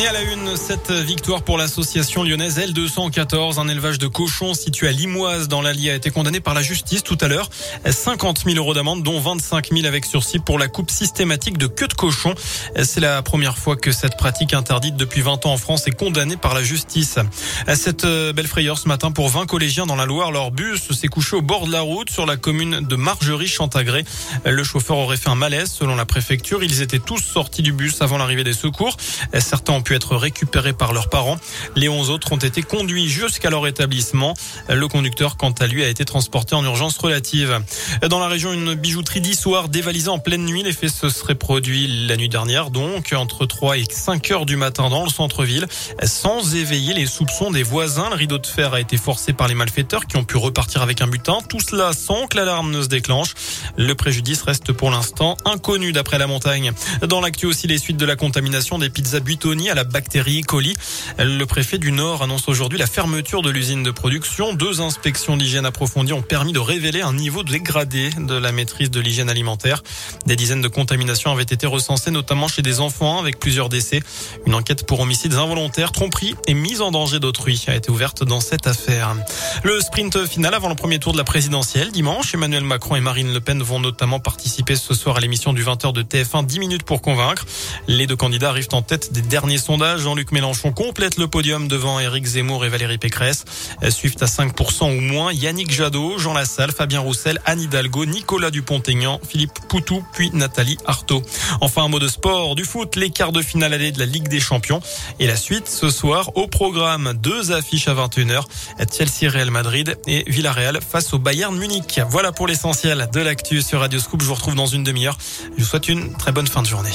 Et à la une, cette victoire pour l'association lyonnaise L214, un élevage de cochons situé à Limoise dans l'Allier a été condamné par la justice tout à l'heure. 50 000 euros d'amende, dont 25 000 avec sursis pour la coupe systématique de queue de cochon. C'est la première fois que cette pratique interdite depuis 20 ans en France est condamnée par la justice. Cette euh, belle frayeur ce matin pour 20 collégiens dans la Loire. Leur bus s'est couché au bord de la route sur la commune de Margerie-Chantagré. Le chauffeur aurait fait un malaise selon la préfecture. Ils étaient tous sortis du bus avant l'arrivée des secours. Certains ont pu être récupérés par leurs parents. Les 11 autres ont été conduits jusqu'à leur établissement. Le conducteur, quant à lui, a été transporté en urgence relative. Dans la région, une bijouterie d'histoire dévalisée en pleine nuit. L'effet se serait produit la nuit dernière, donc entre 3 et 5 heures du matin dans le centre-ville, sans éveiller les soupçons des voisins. Le rideau de fer a été forcé par les malfaiteurs qui ont pu repartir avec un butin. Tout cela sans que l'alarme ne se déclenche. Le préjudice reste pour l'instant inconnu d'après la montagne. Dans l'actu aussi, les suites de la contamination des pizzas Buitoni la bactérie coli. Le préfet du Nord annonce aujourd'hui la fermeture de l'usine de production. Deux inspections d'hygiène approfondies ont permis de révéler un niveau dégradé de la maîtrise de l'hygiène alimentaire. Des dizaines de contaminations avaient été recensées, notamment chez des enfants, avec plusieurs décès. Une enquête pour homicides involontaires, tromperie et mise en danger d'autrui a été ouverte dans cette affaire. Le sprint final avant le premier tour de la présidentielle dimanche. Emmanuel Macron et Marine Le Pen vont notamment participer ce soir à l'émission du 20h de TF1 10 minutes pour convaincre. Les deux candidats arrivent en tête des derniers Jean-Luc Mélenchon complète le podium devant Éric Zemmour et Valérie Pécresse. Suivent à 5% ou moins Yannick Jadot, Jean Lassalle, Fabien Roussel, Anne Hidalgo, Nicolas Dupont-Aignan, Philippe Poutou, puis Nathalie Arthaud. Enfin, un mot de sport, du foot, les quarts de finale allée de la Ligue des Champions. Et la suite, ce soir, au programme, deux affiches à 21h. Chelsea Real Madrid et Villarreal face au Bayern Munich. Voilà pour l'essentiel de l'actu sur Radio Scoop. Je vous retrouve dans une demi-heure. Je vous souhaite une très bonne fin de journée.